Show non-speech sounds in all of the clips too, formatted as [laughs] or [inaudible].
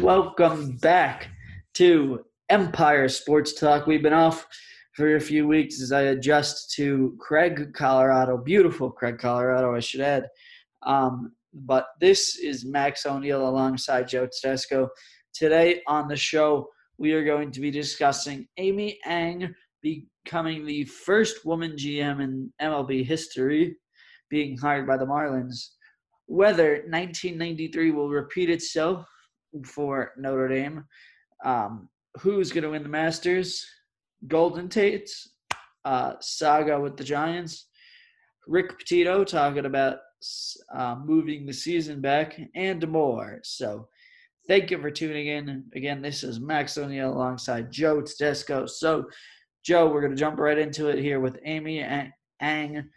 welcome back to Empire Sports Talk. We've been off for a few weeks as I adjust to Craig, Colorado. Beautiful Craig, Colorado, I should add. Um, but this is Max O'Neill alongside Joe Tedesco. Today on the show, we are going to be discussing Kim Ng becoming the first woman GM in MLB history, being hired by the Marlins. Whether 1993 will repeat itself for Notre Dame, um, who's going to win the Masters, Golden Tate's, uh, saga with the Giants, Rick Pitino talking about uh, moving the season back, and more. So, thank you for tuning in. Again, this is Max O'Neill alongside Joe Tedesco. So, Joe, we're going to jump right into it here with Kim Ng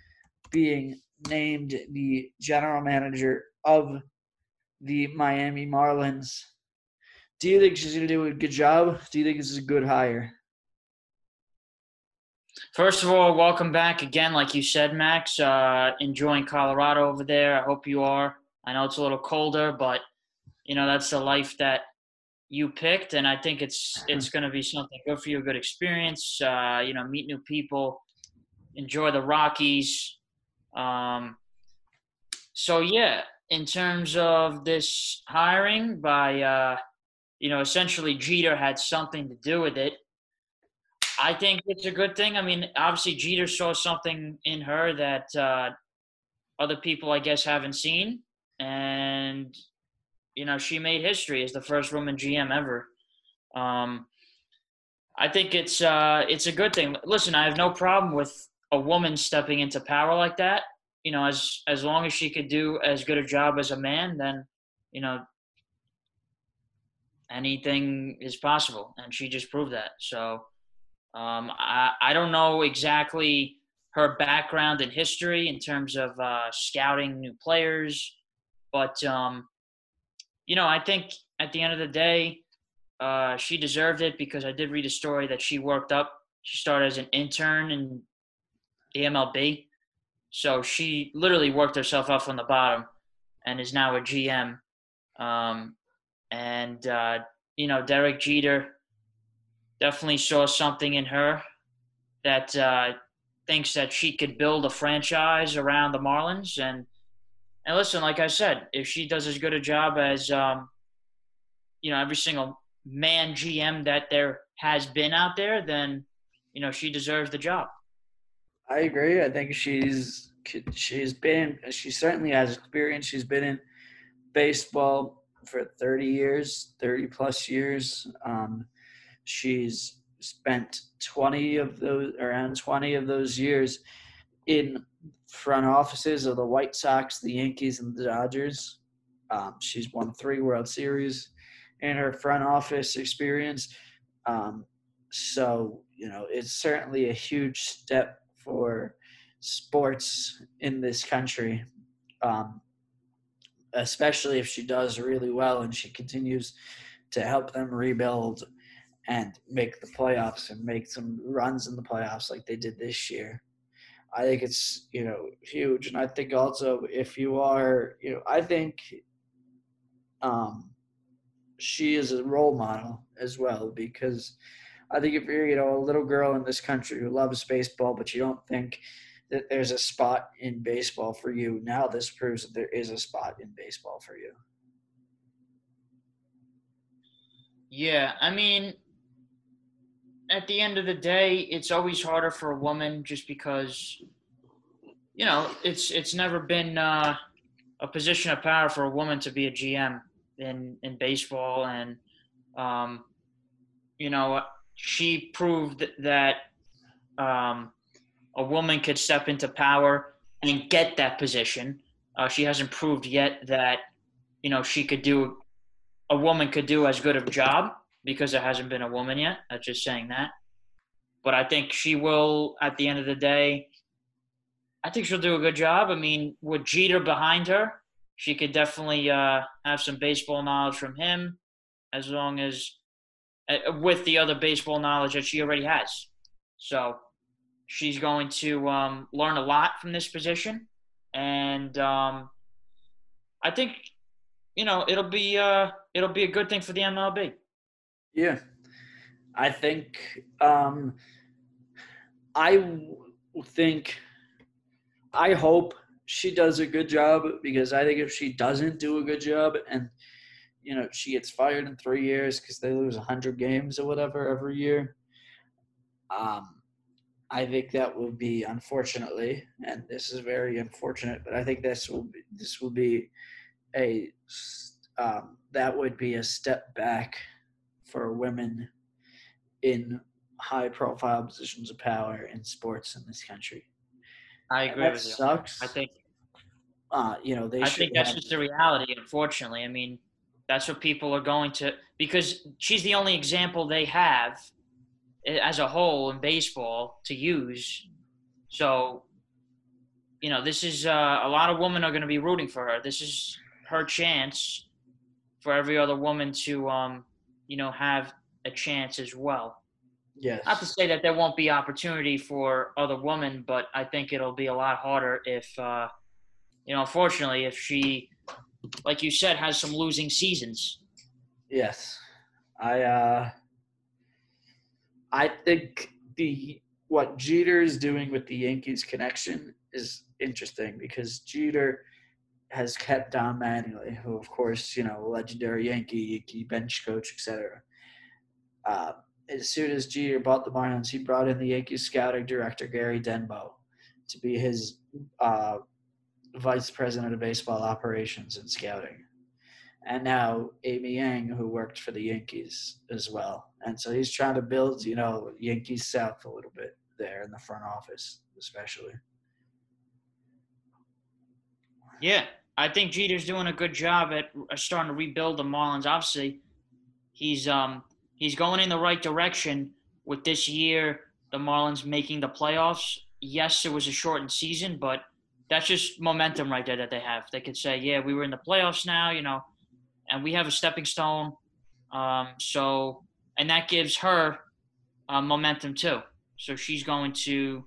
being named the general manager of the Miami Marlins. Do you think she's going to do a good job? Do you think this is a good hire? First of all, welcome back again. Like you said, Max, uh, enjoying Colorado over there. I hope you are. I know it's a little colder, but you know that's the life that you picked, and I think it's it's going to be something good for you, a good experience. Uh, you know, meet new people, enjoy the Rockies. Um, so yeah, in terms of this hiring by, uh, you know, essentially Jeter had something to do with it. I think it's a good thing. I mean, obviously Jeter saw something in her that uh, other people, I guess, haven't seen, and you know, she made history as the first woman GM ever. Um, I think it's uh, it's a good thing. Listen, I have no problem with a woman stepping into power like that. You know, as as long as she could do as good a job as a man, then you know anything is possible, and she just proved that. So um, I, I don't know exactly her background and history in terms of uh, scouting new players, but um, you know, I think at the end of the day, uh, she deserved it because I did read a story that she worked up. She started as an intern in the MLB, so she literally worked herself up from the bottom, and is now a GM. Um, and uh, you know, Derek Jeter definitely saw something in her that uh, thinks that she could build a franchise around the Marlins. And and listen, like I said, if she does as good a job as um, you know every single man GM that there has been out there, then you know she deserves the job. I agree. I think she's she's been she certainly has experience. She's been in baseball for 30 years, 30 plus years. Um, She's spent 20 of those, around 20 of those years in front offices of the White Sox, the Yankees, and the Dodgers. Um, she's won three World Series in her front office experience. Um, so, you know, it's certainly a huge step for sports in this country, um, especially if she does really well and she continues to help them rebuild and make the playoffs and make some runs in the playoffs like they did this year. I think it's you know huge, and I think also if you are you know I think um, she is a role model as well because I think if you're you know a little girl in this country who loves baseball but you don't think that there's a spot in baseball for you, now this proves that there is a spot in baseball for you. Yeah, I mean, at the end of the day, it's always harder for a woman just because, you know, it's it's never been uh, a position of power for a woman to be a GM in in baseball, and um, you know, she proved that um, a woman could step into power and get that position. Uh, she hasn't proved yet that you know she could do a woman could do as good of a job because there hasn't been a woman yet. I'm just saying that. But I think she will, at the end of the day, I think she'll do a good job. I mean, with Jeter behind her, she could definitely uh, have some baseball knowledge from him, as long as with the other baseball knowledge that she already has. So she's going to um, learn a lot from this position, and um, I think you know, it'll be uh, it'll be a good thing for the MLB. Yeah, I think um, I think I hope she does a good job because I think if she doesn't do a good job and you know she gets fired in three years because they lose hundred games or whatever every year, um, I think that will be unfortunately, and this is very unfortunate, but I think this will be, this will be a um, that would be a step back for women in high profile positions of power in sports in this country. I agree that with you. sucks. I think uh, you know they I should think that's just the reality. Unfortunately, I mean, that's what people are going to because she's the only example they have eh, as a whole in baseball to use. So, you know, this is uh, a lot of women are going to be rooting for her. This is her chance for every other woman to, um, you know, have a chance as well. yes. Not to say that there won't be opportunity for other women, but I think it'll be a lot harder if, uh, you know, unfortunately, if she, like you said, has some losing seasons. Yes. I uh I think the what Jeter is doing with the Yankees connection is interesting because Jeter has kept Don Mattingly, who of course, you know, legendary Yankee, Yankee bench coach, etc. Uh, as soon as Jeter bought the Marlins, he brought in the Yankees scouting director Gary Denbo to be his uh, vice president of baseball operations and scouting and now Kim Ng, who worked for the Yankees as well. And so he's trying to build, you know, Yankees South a little bit there in the front office, especially. Yeah, I think Jeter's doing a good job at uh, starting to rebuild the Marlins. Obviously, he's um he's going in the right direction with this year. The Marlins making the playoffs. Yes, it was a shortened season, but that's just momentum right there that they have. They could say, "Yeah, we were in the playoffs now," you know, and we have a stepping stone. Um, so, and that gives her uh, momentum too. So she's going to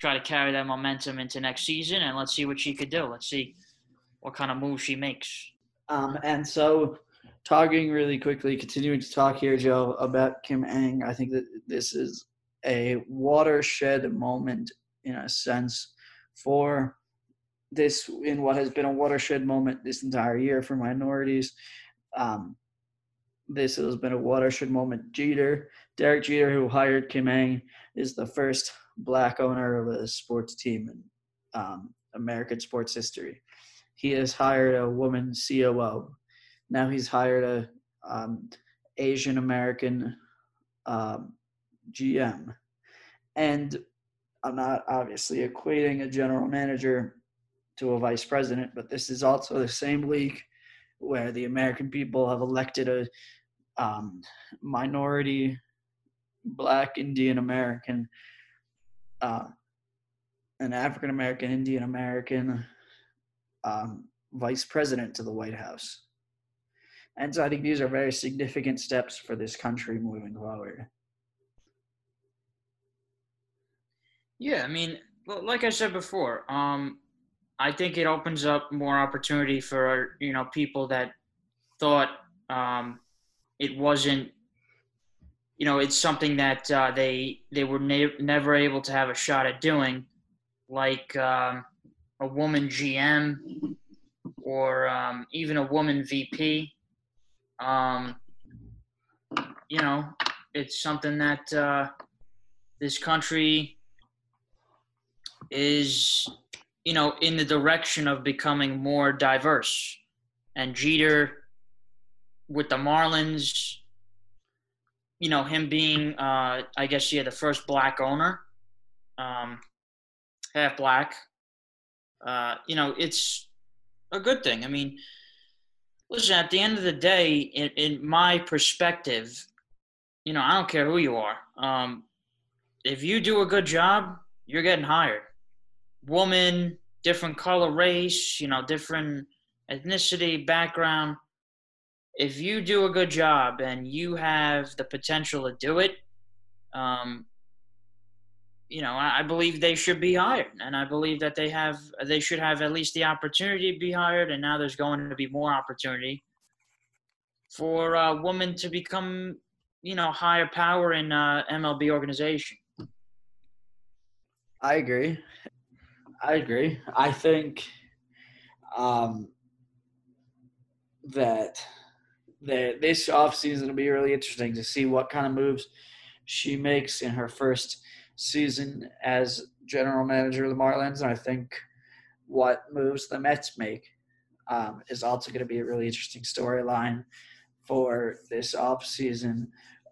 try to carry that momentum into next season, and let's see what she could do. Let's see what kind of move she makes. Um, and so, talking really quickly, continuing to talk here, Joe, about Kim Ng, I think that this is a watershed moment in a sense for this in what has been a watershed moment this entire year for minorities. Um, this has been a watershed moment. Jeter, Derek Jeter, who hired Kim Ng, is the first black owner of a sports team in um, American sports history. He has hired a woman COO. Now he's hired a um, Asian American um, GM, and I'm not obviously equating a general manager to a vice president, but this is also the same league where the American people have elected a um, minority black Indian American, uh, an African American Indian American um, vice president to the White House. And so I think these are very significant steps for this country moving forward. Yeah, I mean, like I said before, um, I think it opens up more opportunity for you know people that thought um, it wasn't. You know, it's something that uh, they they were ne- never able to have a shot at doing, like um, a woman GM or um, even a woman VP. Um, you know, it's something that uh, this country is you know, in the direction of becoming more diverse. And Jeter with the Marlins, you know, him being, uh, I guess, yeah, the first black owner, um, half black, uh, you know, it's a good thing. I mean, listen, at the end of the day, in, in my perspective, you know, I don't care who you are. Um, if you do a good job, you're getting hired woman, different color, race, you know, different ethnicity, background. If you do a good job and you have the potential to do it, um, you know, I, I believe they should be hired, and I believe that they have they should have at least the opportunity to be hired, and now there's going to be more opportunity for a woman to become, you know, higher power in uh, MLB organization. I agree. I agree. I think um, that that this offseason will be really interesting to see what kind of moves she makes in her first season as general manager of the Marlins. And I think what moves the Mets make um, is also going to be a really interesting storyline for this offseason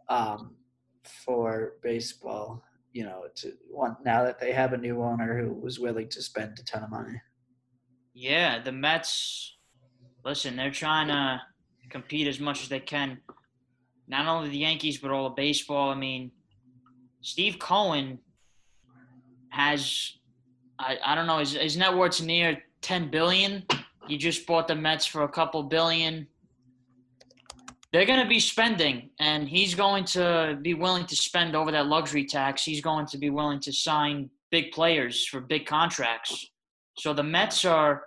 um, for baseball. You know, to want now that they have a new owner who was willing to spend a ton of money. Yeah, the Mets. Listen, they're trying to compete as much as they can. Not only the Yankees, but all of baseball. I mean, Steve Cohen has, I, I don't know, his, his net worth's near 10 billion. You just bought the Mets for a couple billion. They're going to be spending, and he's going to be willing to spend over that luxury tax. He's going to be willing to sign big players for big contracts. So the Mets are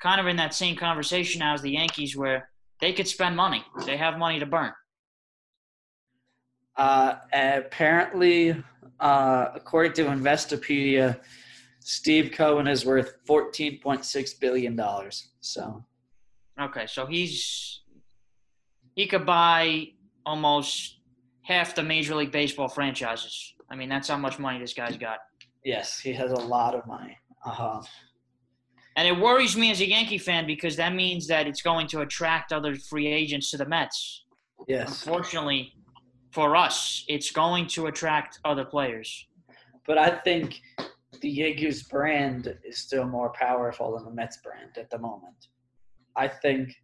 kind of in that same conversation now as the Yankees, where they could spend money. They have money to burn. Uh, apparently, uh, according to Investopedia, Steve Cohen is worth fourteen point six billion dollars. So, okay, so he's he could buy almost half the Major League Baseball franchises. I mean, that's how much money this guy's got. Yes, he has a lot of money. Uh-huh. And it worries me as a Yankee fan because that means that it's going to attract other free agents to the Mets. Yes. Unfortunately, for us, it's going to attract other players. But I think the Yankees brand is still more powerful than the Mets brand at the moment. I think,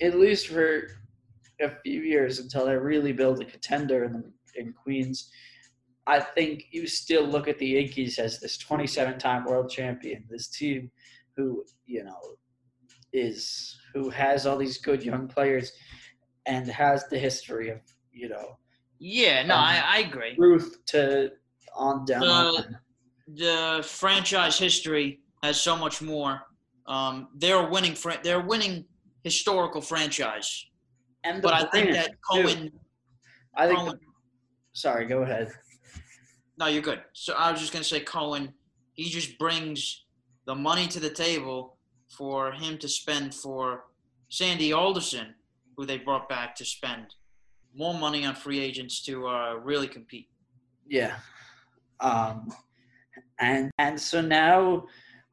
at least for a few years until they really build a contender in, in Queens, I think you still look at the Yankees as this 27 time world champion, this team who, you know, is who has all these good young players and has the history of, you know. Yeah, no, um, I, I agree. Ruth to on down. The, the franchise history has so much more. Um, they're winning. Fr- they're winning historical franchise. And but I think that Cohen. Too. I think. Cohen, the, sorry, go ahead. No, you're good. So I was just gonna say Cohen. He just brings the money to the table for him to spend for Sandy Alderson, who they brought back to spend more money on free agents to uh, really compete. Yeah, um, and and so now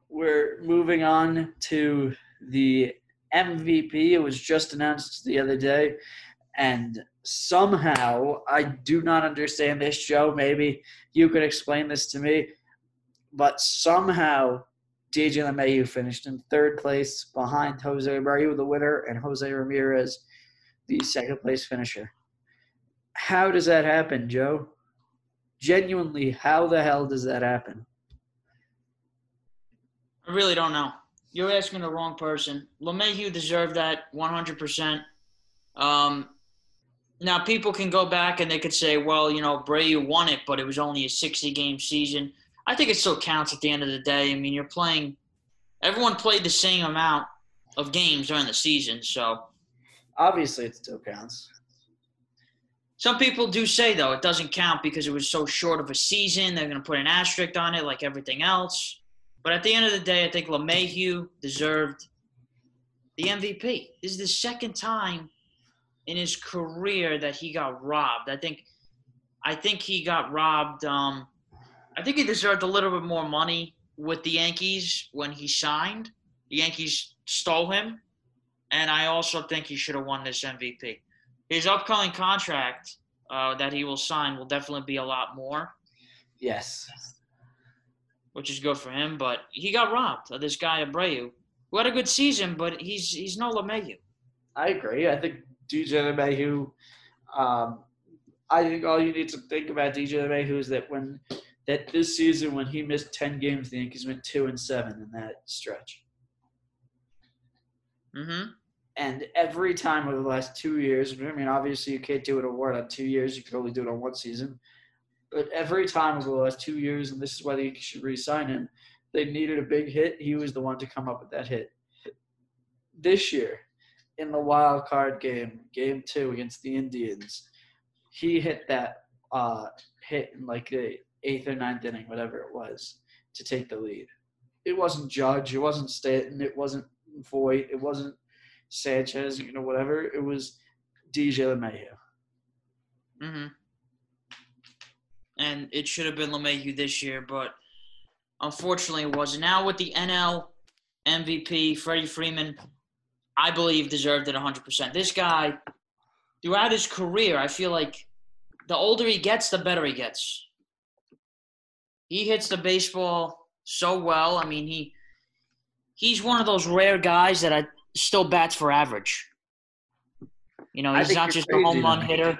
we're moving on to the MVP. It was just announced the other day, and somehow I do not understand this, Joe. Maybe you could explain this to me. But somehow DJ LeMahieu finished in third place behind Jose Abreu, the winner, and Jose Ramirez, the second place finisher. How does that happen, Joe? Genuinely, how the hell does that happen? I really don't know. You're asking the wrong person. LeMahieu deserved that 100%. Um, now people can go back and they could say, well, you know, Abreu won it, but it was only a 60 game season. I think it still counts at the end of the day. I mean, you're playing. Everyone played the same amount of games during the season, so obviously it still counts. Some people do say though it doesn't count because it was so short of a season. They're going to put an asterisk on it, like everything else. But at the end of the day, I think LeMahieu deserved the MVP. This is the second time in his career that he got robbed. I think I think he got robbed. Um, I think he deserved a little bit more money with the Yankees when he signed. The Yankees stole him, and I also think he should have won this MVP. His upcoming contract uh, that he will sign will definitely be a lot more. Yes. Which is good for him, but he got robbed of this guy Abreu, who had a good season, but he's he's no LeMahieu. I agree. I think DJ LeMahieu. Um, I think all you need to think about DJ LeMahieu is that when that this season when he missed ten games, the Yankees went two and seven in that stretch. Mm-hmm. And every time over the last two years, I mean, obviously you can't do an award on two years; you can only do it on one season. But every time over the last two years, and this is why they should re-sign him, they needed a big hit. He was the one to come up with that hit. This year, in the wild card game, game two against the Indians, he hit that uh, hit in like the eighth or ninth inning, whatever it was, to take the lead. It wasn't Judge, it wasn't Stanton, it wasn't Voit, it wasn't Sanchez, you know, whatever. It was DJ LeMahieu. Mm-hmm. And it should have been LeMahieu this year, but unfortunately it wasn't. Now with the NL MVP, Freddie Freeman, I believe deserved it 100%. This guy, throughout his career, I feel like the older he gets, the better he gets. He hits the baseball so well. I mean, he he's one of those rare guys that I still bats for average. You know, he's not just a home run hitter.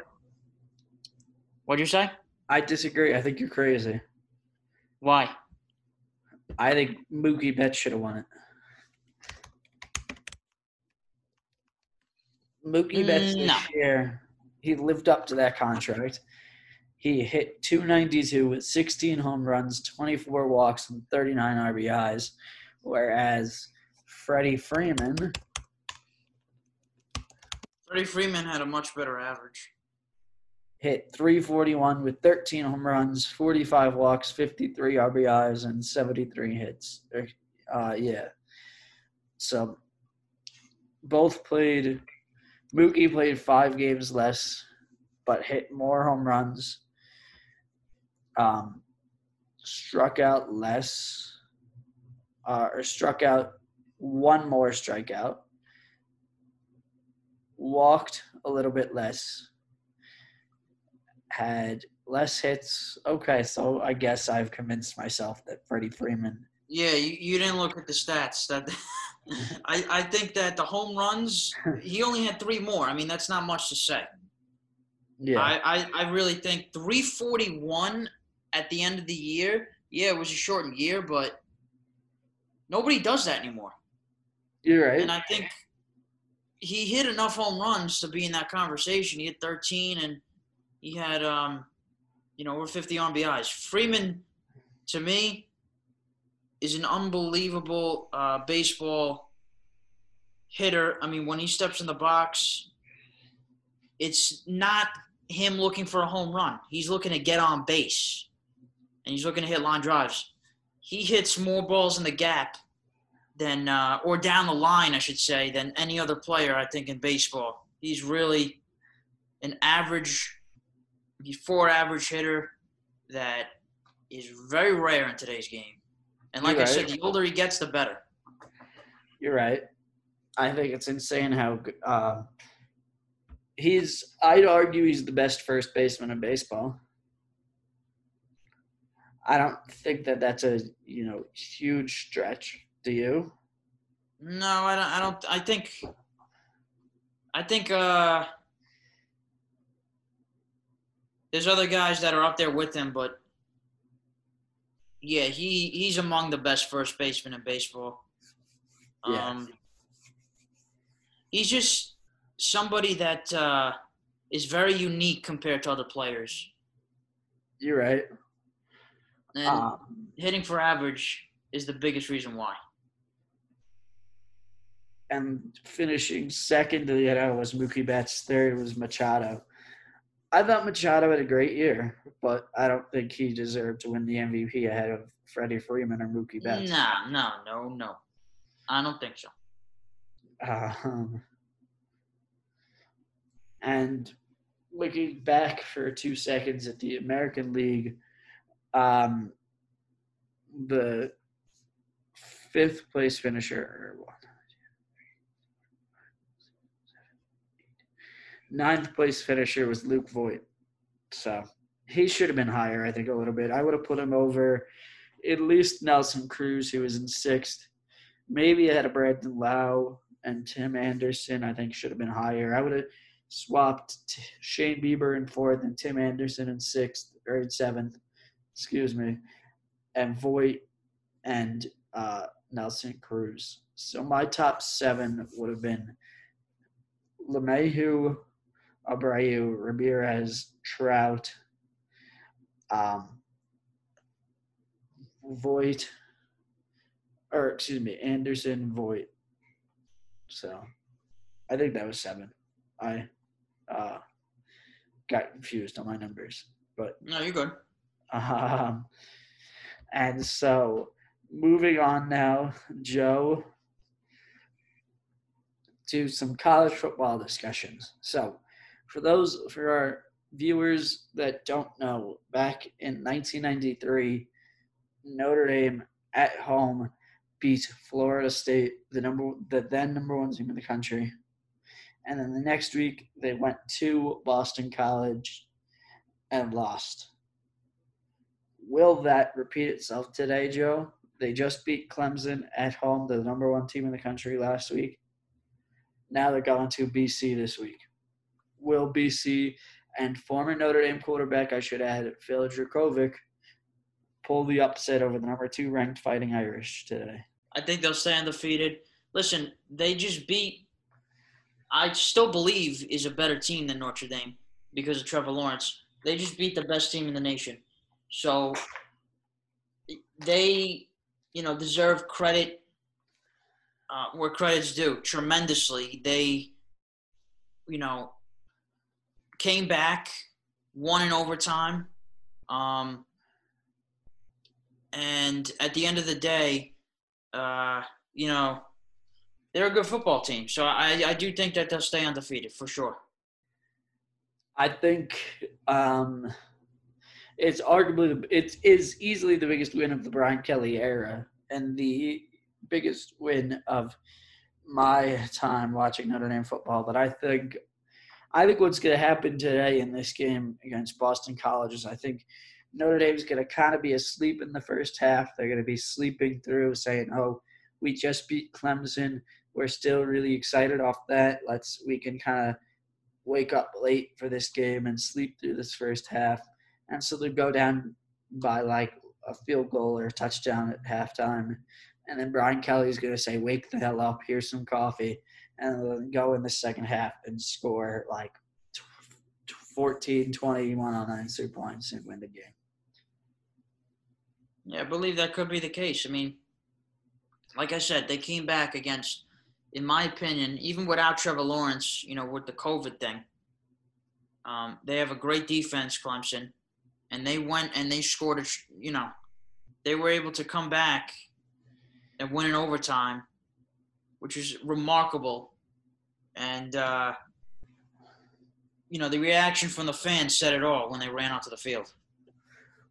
What'd you say? I disagree. I think you're crazy. Why? I think Mookie Betts should have won it. Mookie Betts this No. year, he lived up to that contract. He hit 292 with 16 home runs, 24 walks, and 39 RBIs, whereas Freddie Freeman Freddie Freeman had a much better average. Hit 341 with 13 home runs, 45 walks, 53 RBIs, and 73 hits. Er, Uh, yeah. So both played. Mookie played five games less, but hit more home runs. Um, struck out less, uh, or struck out one more strikeout. Walked a little bit less had less hits. Okay, so I guess I've convinced myself that Freddie Freeman. Yeah, you, you didn't look at the stats. That [laughs] I, I think that the home runs [laughs] he only had three more. I mean, that's not much to say. Yeah, I, I, I really think 341 at the end of the year. Yeah, it was a shortened year, but nobody does that anymore. you're right. And I think he hit enough home runs to be in that conversation. He hit 13 and he had, um, you know, over 50 RBIs. Freeman, to me, is an unbelievable uh, baseball hitter. I mean, when he steps in the box, it's not him looking for a home run. He's looking to get on base, and he's looking to hit line drives. He hits more balls in the gap than, uh, or down the line, I should say, than any other player I think in baseball. He's really an average, before average hitter that is very rare in today's game. And like You're I said, the older he gets, the better. You're right. I think it's insane how uh, he's. I'd argue he's the best first baseman in baseball. I don't think that that's a you know huge stretch. Do you? No, I don't. I don't. I think. I think. Uh, there's other guys that are up there with him, but yeah, he he's among the best first basemen in baseball. Yeah. Um, he's just somebody that uh, is very unique compared to other players, You're right. and Um, hitting for average is the biggest reason why. and finishing second to the NL was Mookie Betts. Third was Machado. I thought Machado had a great year, but I don't think he deserved to win the MVP ahead of Freddie Freeman or Mookie Betts. Nah, no, no, no. I don't think so. Um, and looking back for two seconds at the American League, um, the fifth place finisher, or ninth place finisher was Luke Voit. So he should have been higher, I think, a little bit. I would have put him over at least Nelson Cruz, who was in sixth. Maybe ahead of Brandon Lowe and Tim Anderson, I think should have been higher. I would have swapped Shane Bieber in fourth and Tim Anderson in sixth or in seventh, excuse me, and Voit and uh, Nelson Cruz. So my top seven would have been LeMahieu, Abreu, Ramirez, Trout, um, Voit, or excuse me, Anderson Voit. So I think that was seven. I uh, got confused on my numbers, but No, you're good. um, and so moving on now, Joe, to some college football discussions. So for those for our viewers that don't know, back in 1993, Notre Dame at home beat Florida State, the number the then number one team in the country. And then the next week they went to Boston College and lost. Will that repeat itself today, Joe? They just beat Clemson at home, the number one team in the country last week. Now they're going to BC this week. Will BC and former Notre Dame quarterback, I should add, Phil Jurkovec, pull the upset over the number two ranked Fighting Irish today? I think they'll stay undefeated. Listen, they just beat. I still believe is a better team than Notre Dame because of Trevor Lawrence. They just beat the best team in the nation, so they, you know, deserve credit uh, where credit's due. Tremendously, they, you know, came back, won in overtime, um, and at the end of the day uh, you know, they're a good football team. So I, I do think that they'll stay undefeated for sure. I think um, it's arguably it is easily the biggest win of the Brian Kelly era and the biggest win of my time watching Notre Dame football. that I think I think what's going to happen today in this game against Boston College is I think Notre Dame's going to kind of be asleep in the first half. They're going to be sleeping through, saying, "Oh, we just beat Clemson. We're still really excited off that. Let's we can kind of wake up late for this game and sleep through this first half." And so they go down by like a field goal or a touchdown at halftime, and then Brian Kelly's going to say, "Wake the hell up! Here's some coffee," and go in the second half and score like 14, 21 on nine points and win the game. Yeah, I believe that could be the case. I mean, like I said, they came back against, in my opinion, even without Trevor Lawrence, you know, with the COVID thing. Um, they have a great defense, Clemson, and they went and they scored. A, you know, they were able to come back and win in overtime, which is remarkable. And uh, you know, the reaction from the fans said it all when they ran onto the field.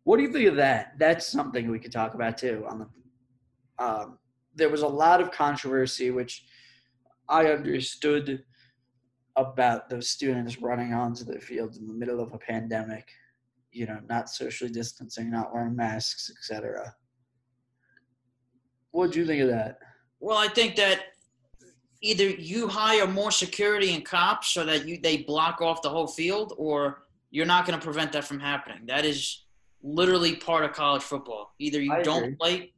What do you think of that? That's something we could talk about too. On the, um, there was a lot of controversy, which I understood about those students running onto the field in the middle of a pandemic. You know, not socially distancing, not wearing masks, etc. What do you think of that? Well, I think that either you hire more security and cops so that you they block off the whole field, or you're not going to prevent that from happening. That is literally part of college football. Either you I don't agree. play,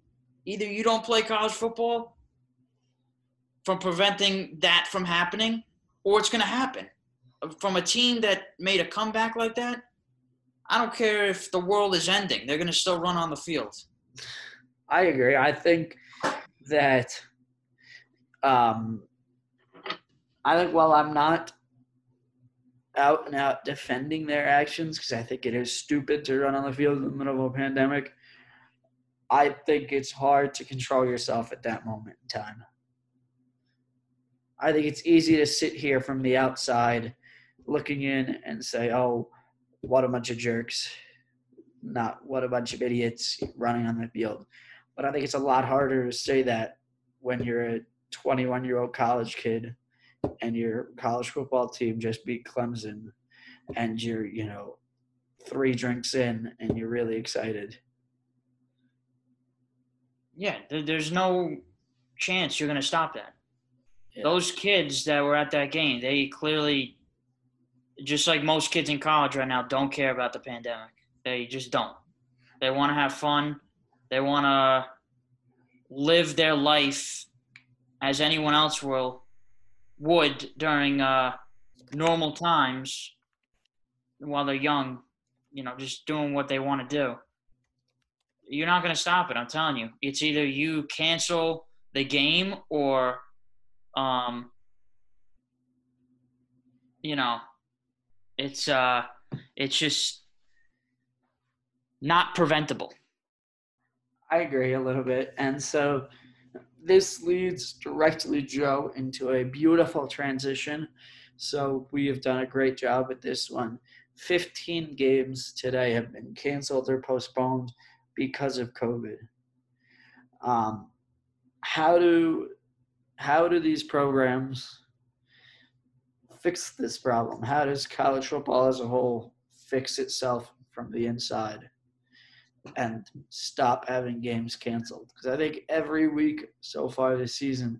either you don't play college football from preventing that from happening, or it's going to happen. From a team that made a comeback like that, I don't care if the world is ending; they're going to still run on the field. I agree. I think that um, I think while I'm not out and out defending their actions because I think it is stupid to run on the field in the middle of a pandemic, I think it's hard to control yourself at that moment in time. I think it's easy to sit here from the outside looking in and say, oh, what a bunch of jerks. Not what a bunch of idiots running on the field. But I think it's a lot harder to say that when you're a 21 year old college kid and your college football team just beat Clemson and you're, you know, three drinks in and you're really excited. Yeah, there's no chance you're going to stop that. Yeah. Those kids that were at that game, they clearly, just like most kids in college right now, don't care about the pandemic. They just don't. They want to have fun. They want to live their life as anyone else will would during uh, normal times while they're young. you know, just doing what they want to do. You're not going to stop it. I'm telling you. It's either you cancel the game or, um, you know, it's uh, it's just not preventable. I agree a little bit, and so this leads directly, Joe, into a beautiful transition. So we have done a great job with this one. 15 games today have been canceled or postponed because of COVID. Um, how do how do these programs fix this problem? How does college football as a whole fix itself from the inside and stop having games canceled? Because I think every week so far this season,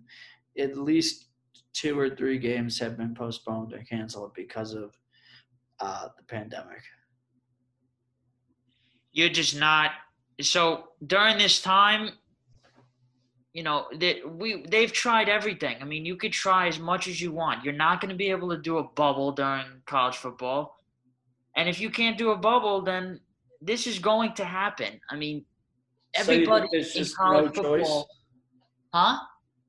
at least two or three games have been postponed or canceled because of uh, the pandemic. You're just not. So during this time, you know that we they've tried everything. I mean, you could try as much as you want. You're not going to be able to do a bubble during college football, and if you can't do a bubble, then this is going to happen. I mean, everybody so in college no football, choice? huh?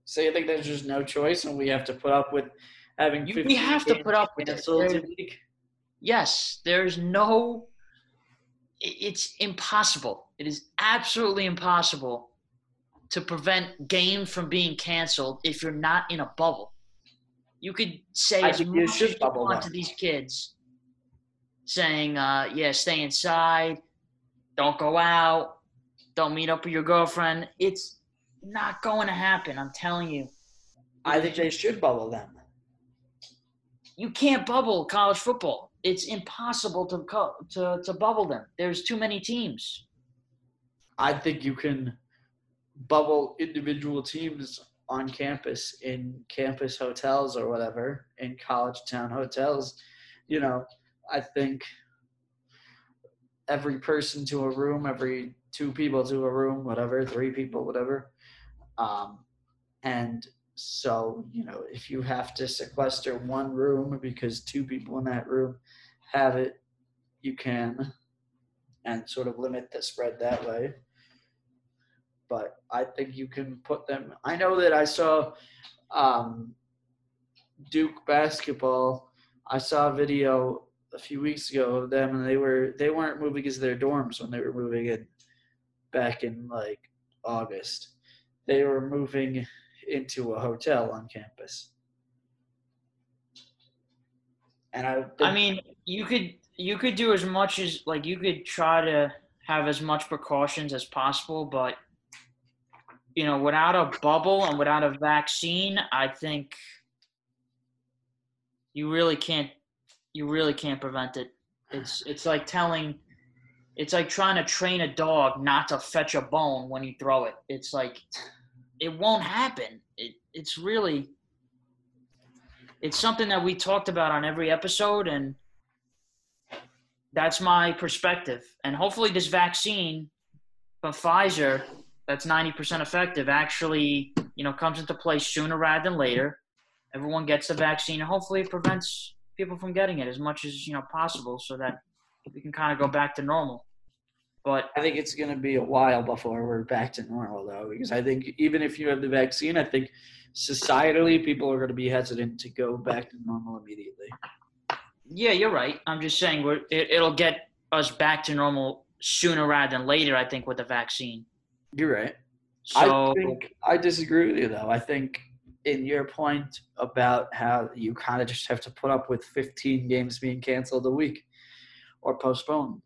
So you think there's just no choice, and we have to put up with having? You, we have to put up with it. Yes, there's no. It's impossible. It is absolutely impossible to prevent games from being canceled if you're not in a bubble. You could say I as much as you want to these kids, saying, uh, "Yeah, stay inside, don't go out, don't meet up with your girlfriend." It's not going to happen. I'm telling you. I think they should bubble them. You can't bubble college football. It's impossible to to to bubble them. There's too many teams. I think you can bubble individual teams on campus in campus hotels or whatever in college town hotels you know i think every person to a room every two people to a room whatever three people whatever um, and so you know if you have to sequester one room because two people in that room have it you can and sort of limit the spread that way but I think you can put them. I know that I saw um, Duke basketball. I saw a video a few weeks ago of them, and they were they weren't moving into their dorms when they were moving in back in like August. They were moving into a hotel on campus. And I I mean, you could you could do as much as like you could try to have as much precautions as possible, but you know, without a bubble and without a vaccine, I think you really can't you really can't prevent it. It's it's like telling it's like trying to train a dog not to fetch a bone when you throw it. It's like it won't happen. It it's really it's something that we talked about on every episode and that's my perspective. And hopefully this vaccine from Pfizer that's 90% effective actually, you know, comes into play sooner rather than later. Everyone gets the vaccine, and hopefully it prevents people from getting it as much as you know possible, so that we can kind of go back to normal. But I think it's going to be a while before we're back to normal, though, because I think even if you have the vaccine, I think societally people are going to be hesitant to go back to normal immediately. Yeah, you're right. I'm just saying we're, it, it'll get us back to normal sooner rather than later. I think with the vaccine. You're right. So, I think I disagree with you though. I think in your point about how you kind of just have to put up with 15 games being canceled a week or postponed.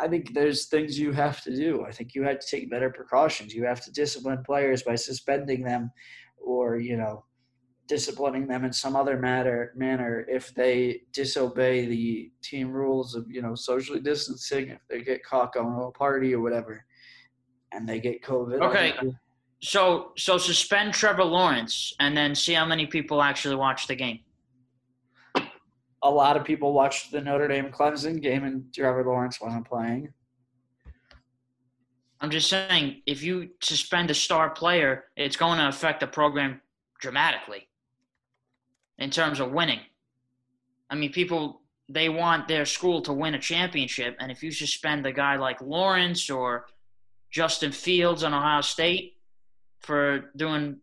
I think there's things you have to do. I think you have to take better precautions. You have to discipline players by suspending them or, you know, disciplining them in some other matter manner if they disobey the team rules of, you know, socially distancing, if they get caught going to a party or whatever and they get COVID. Okay. So so suspend Trevor Lawrence and then see how many people actually watch the game. A lot of people watched the Notre Dame Clemson game and Trevor Lawrence wasn't playing. I'm just saying, if you suspend a star player, it's going to affect the program dramatically in terms of winning. I mean, people they want their school to win a championship. And if you suspend a guy like Lawrence or Justin Fields on Ohio State for doing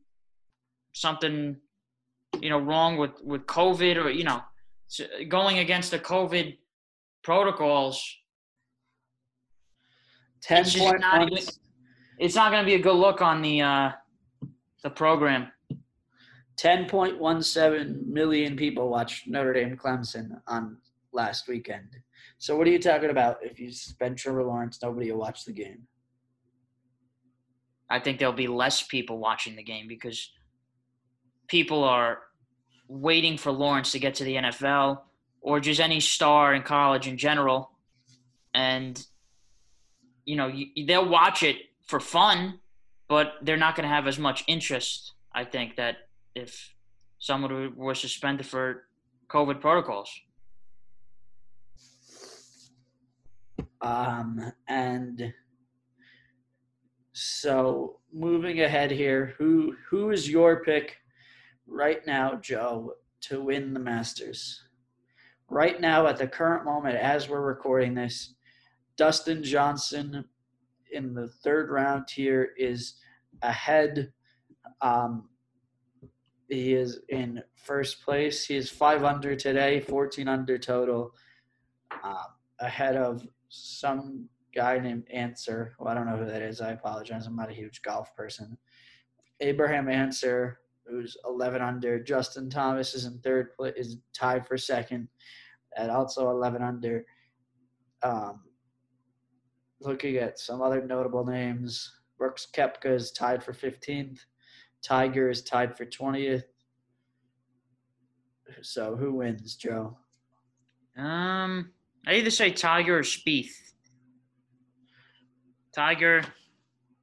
something, you know, wrong with, with COVID or, you know, going against the COVID protocols, 10 it's point not even- it's not going to be a good look on the uh, the program. 10.17 million people watched Notre Dame Clemson on last weekend. So what are you talking about? If you suspend Trevor Lawrence, nobody will watch the game. I think there'll be less people watching the game because people are waiting for Lawrence to get to the NFL or just any star in college in general. And, you know, they'll watch it for fun, but they're not going to have as much interest, I think, that if someone were suspended for COVID protocols. Um, and so moving ahead here, who who is your pick right now, Joe, to win the Masters? Right now, at the current moment, as we're recording this, Dustin Johnson in the third round here is ahead. Um, he is in first place. He is five under today, 14 under total, um, ahead of some guy named Ancer. Well, I don't know who that is. I apologize. I'm not a huge golf person. Abraham Ancer, who's 11 under. Justin Thomas is in third place, is tied for second at also 11 under. Um, looking at some other notable names, Brooks Koepka is tied for 15th. Tiger is tied for 20th. So who wins, Joe? Um, I either say Tiger or Spieth. Tiger,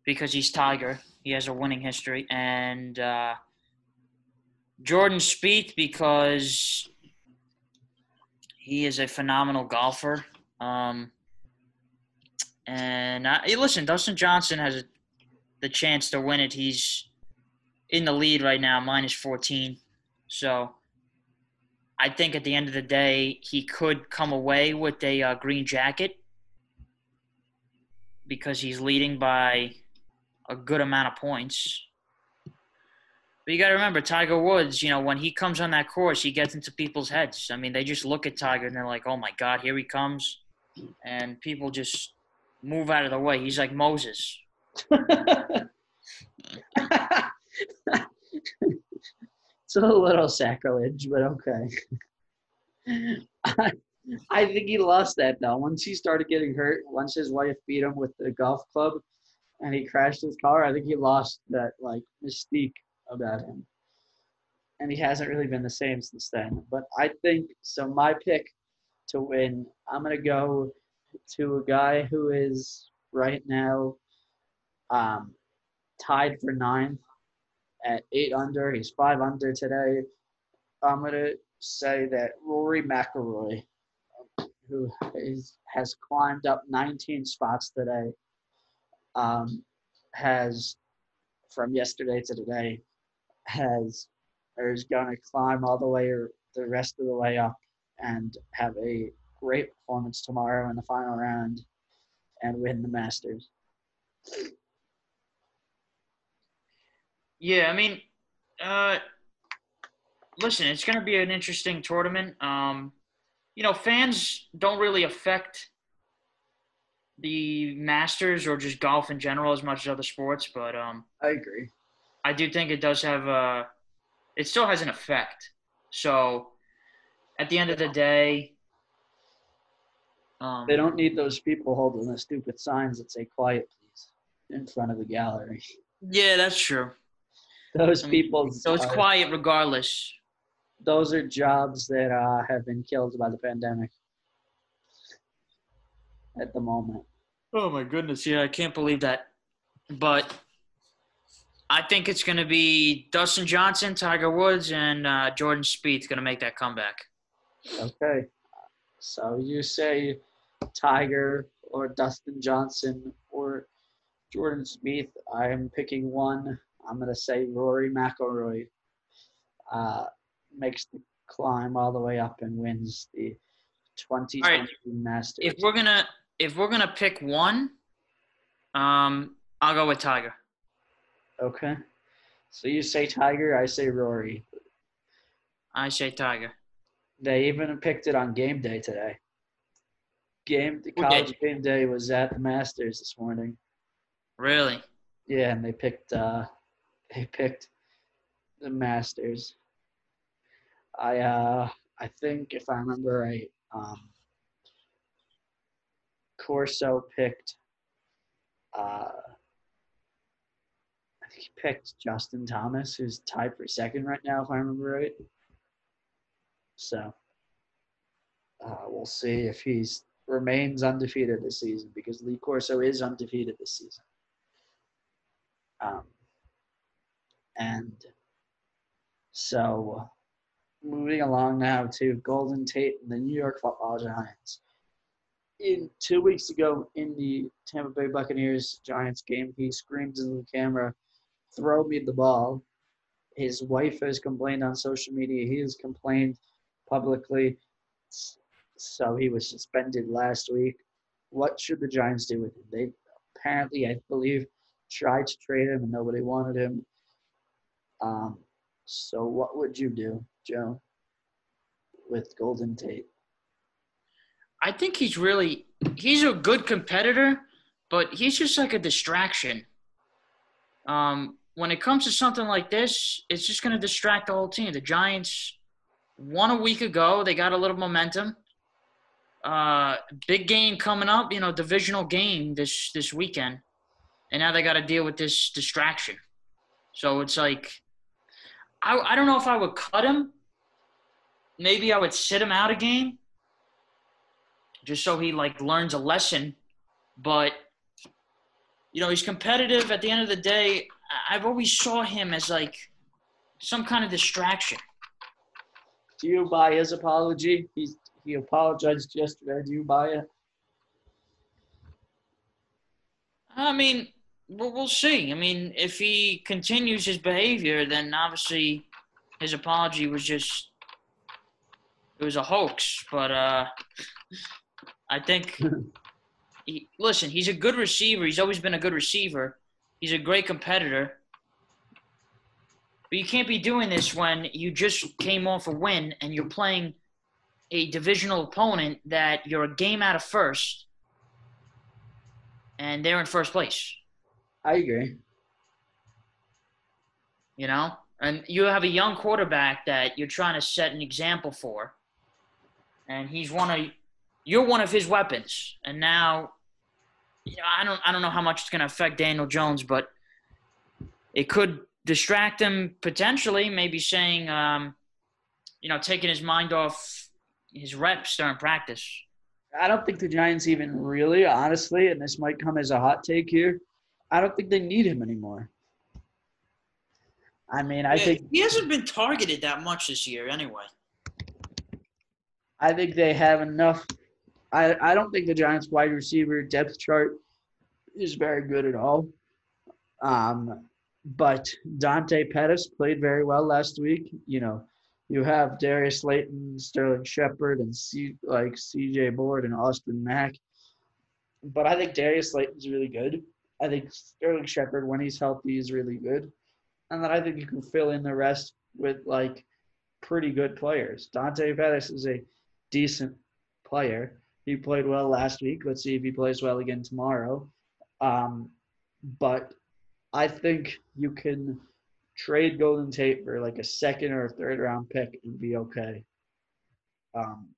because he's Tiger. He has a winning history, and uh, Jordan Spieth because he is a phenomenal golfer. Um, and I, listen, Dustin Johnson has a, the chance to win it. He's in the lead right now, minus 14. So I think at the end of the day, he could come away with a uh, green jacket because he's leading by a good amount of points. But you got to remember, Tiger Woods, you know, when he comes on that course, he gets into people's heads. I mean, they just look at Tiger and they're like, oh my God, here he comes. And people just move out of the way. He's like Moses. [laughs] it's a little sacrilege, but okay. [laughs] I, think he lost that though. Once he started getting hurt, once his wife beat him with the golf club and he crashed his car, I think he lost that like mystique about him. And he hasn't really been the same since then. But I think so my pick to win, I'm gonna go to a guy who is right now um, tied for ninth at eight under. He's five under today. I'm gonna say that Rory McIlroy, who is, has climbed up 19 spots today, um, has from yesterday to today has or is going to climb all the way or the rest of the way up and have a great performance tomorrow in the final round and win the Masters. Yeah, I mean, uh, listen, it's going to be an interesting tournament. Um, you know, fans don't really affect the Masters or just golf in general as much as other sports, but um, I agree. I do think it does have a. It still has an effect. So, at the end of the day, um, They don't need those people holding the stupid signs that say "quiet, please" in front of the gallery. Yeah, that's true. Those people. So it's quiet regardless. Those are jobs that uh, have been killed by the pandemic at the moment. Oh my goodness! Yeah, I can't believe that. But I think it's going to be Dustin Johnson, Tiger Woods, and uh, Jordan Spieth going to make that comeback. Okay. So you say Tiger or Dustin Johnson or Jordan Spieth. I'm picking one. I'm going to say Rory McIlroy uh, makes the climb all the way up and wins the 2020 right. Masters. If we're gonna if we're gonna pick one, um, I'll go with Tiger. okay. So you say Tiger, I say Rory. I say Tiger. They even picked it on game day today. Game the college game day was at the Masters this morning. Really? Yeah, and they picked uh they picked the Masters. I uh I think if I remember right, um Corso picked uh I think he picked Justin Thomas, who's tied for second right now, if I remember right. So uh, we'll see if he's remains undefeated this season because Lee Corso is undefeated this season. Um, and so moving along now to Golden Tate and the New York Football Giants. In two weeks ago in the Tampa Bay Buccaneers Giants game, he screamed into the camera, "Throw me the ball." His wife has complained on social media. He has complained publicly. So he was suspended last week. What should the Giants do with him? They apparently, I believe, tried to trade him and nobody wanted him. Um, so what would you do, Joe, with Golden Tate? I think he's really he's a good competitor, but he's just like a distraction. Um, when it comes to something like this, it's just going to distract the whole team. The Giants won a week ago; they got a little momentum. Uh, big game coming up, you know, divisional game this this weekend, and now they got to deal with this distraction. So it's like, I I don't know if I would cut him. Maybe I would sit him out a game just so he like learns a lesson. But you know, he's competitive. At the end of the day, I've always saw him as like some kind of distraction. Do you buy his apology? He's he apologized yesterday. Do you buy it? I mean, we'll, we'll see. I mean, if he continues his behavior, then obviously his apology was just it was a hoax. But uh, I think [laughs] he, listen, he's a good receiver. He's always been a good receiver. He's a great competitor. But you can't be doing this when you just came off a win and you're playing a divisional opponent that you're a game out of first and they're in first place, I agree. you know? And you have a young quarterback that you're trying to set an example for. And he's one of you're one of his weapons. And now you know, I don't I don't know how much it's going to affect Daniel Jones, but it could distract him potentially, maybe saying um, you know, taking his mind off his reps during practice. I don't think the Giants even really, honestly, and this might come as a hot take here. I don't think they need him anymore. I mean, I Yeah, think he hasn't been targeted that much this year anyway. I think they have enough. I, I don't think the Giants wide receiver depth chart is very good at all. Um, but Dante Pettis played very well last week. You know, you have Darius Slayton, Sterling Shepard, and C, like C.J. Board and Austin Mack. But I think Darius Slayton's really good. I think Sterling Shepard, when he's healthy, is really good. And then I think you can fill in the rest with like pretty good players. Dante Pettis is a decent player. He played well last week. Let's see if he plays well again tomorrow. Um, but I think you can trade Golden Tate for like a second or a third round pick and be okay um,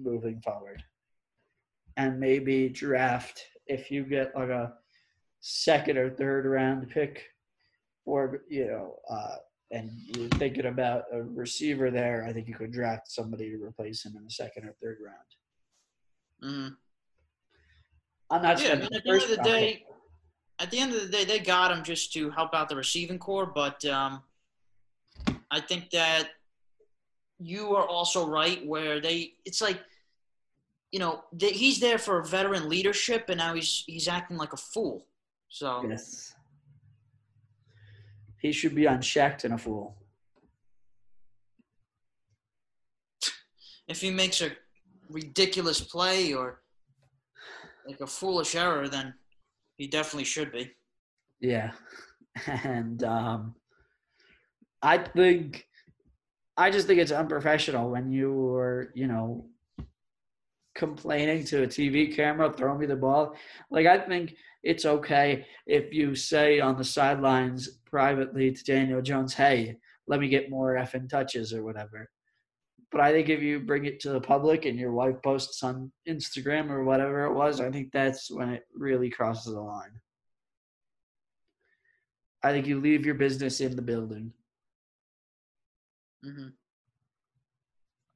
moving forward. And maybe draft if you get like a second or third round pick or, you know, uh, and you're thinking about a receiver there, I think you could draft somebody to replace him in the second or third round. Mm-hmm. I'm not Yeah, I mean, at the end of the round pick. day, at the end of the day, they got him just to help out the receiving corps. But um, I think that you are also right where they. It's like, you know, he's there for veteran leadership, and now he's he's acting like a fool. So Yes. He should be unchecked and a fool. if he makes a ridiculous play or like a foolish error, then he definitely should be. Yeah. [laughs] And um, I think, I just think it's unprofessional when you are, you know, complaining to a TV camera, throw me the ball. Like, I think it's okay if you say on the sidelines privately to Daniel Jones, hey, let me get more effing touches or whatever. But I think if you bring it to the public and your wife posts on Instagram or whatever it was, I think that's when it really crosses the line. I think you leave your business in the building. hmm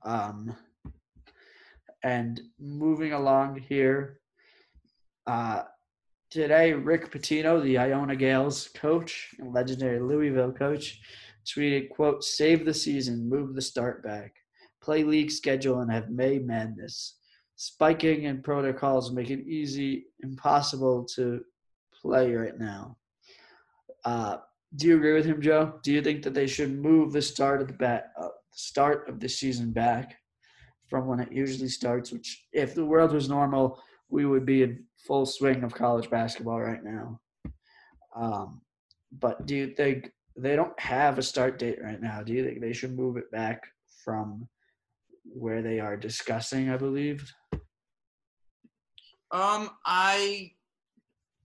Um, and moving along here, uh, today Rick Pitino, the Iona Gaels coach and legendary Louisville coach, tweeted, "quote Save the season, move the start back, play league schedule, and have May Madness. Spiking and protocols make it easy, impossible to play right now." Uh, do you agree with him, Joe? Do you think that they should move the start of the bat, uh, start of the season back from when it usually starts? Which, if the world was normal, we would be in full swing of college basketball right now. Um, but do you think they don't have a start date right now? Do you think they should move it back from where they are discussing? I believe. Um, I,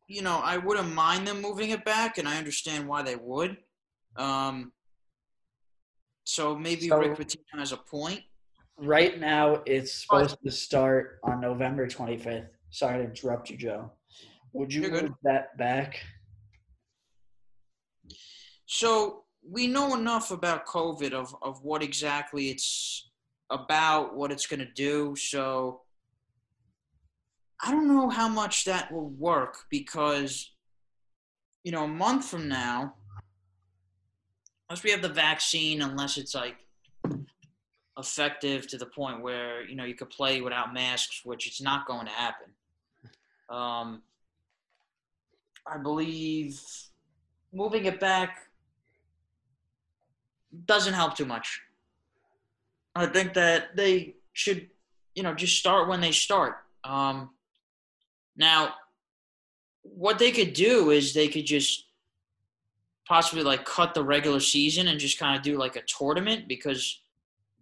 you know, I wouldn't mind them moving it back, and I understand why they would. Um, so maybe So- Rick Pitino has a point. Right now, it's supposed to start on November 25th. Sorry to interrupt you, Joe. Would you move that back? So we know enough about COVID of, of what exactly it's about, what it's going to do. So I don't know how much that will work because, you know, a month from now, unless we have the vaccine, unless it's like effective to the point where, you know, you could play without masks, which it's not going to happen. Um, I believe moving it back doesn't help too much. I think that they should, you know, just start when they start. Um, now, what they could do is they could just possibly like cut the regular season and just kind of do like a tournament because